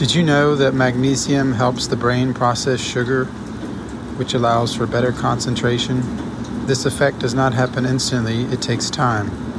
Did you know that magnesium helps the brain process sugar, which allows for better concentration? This effect does not happen instantly, it takes time.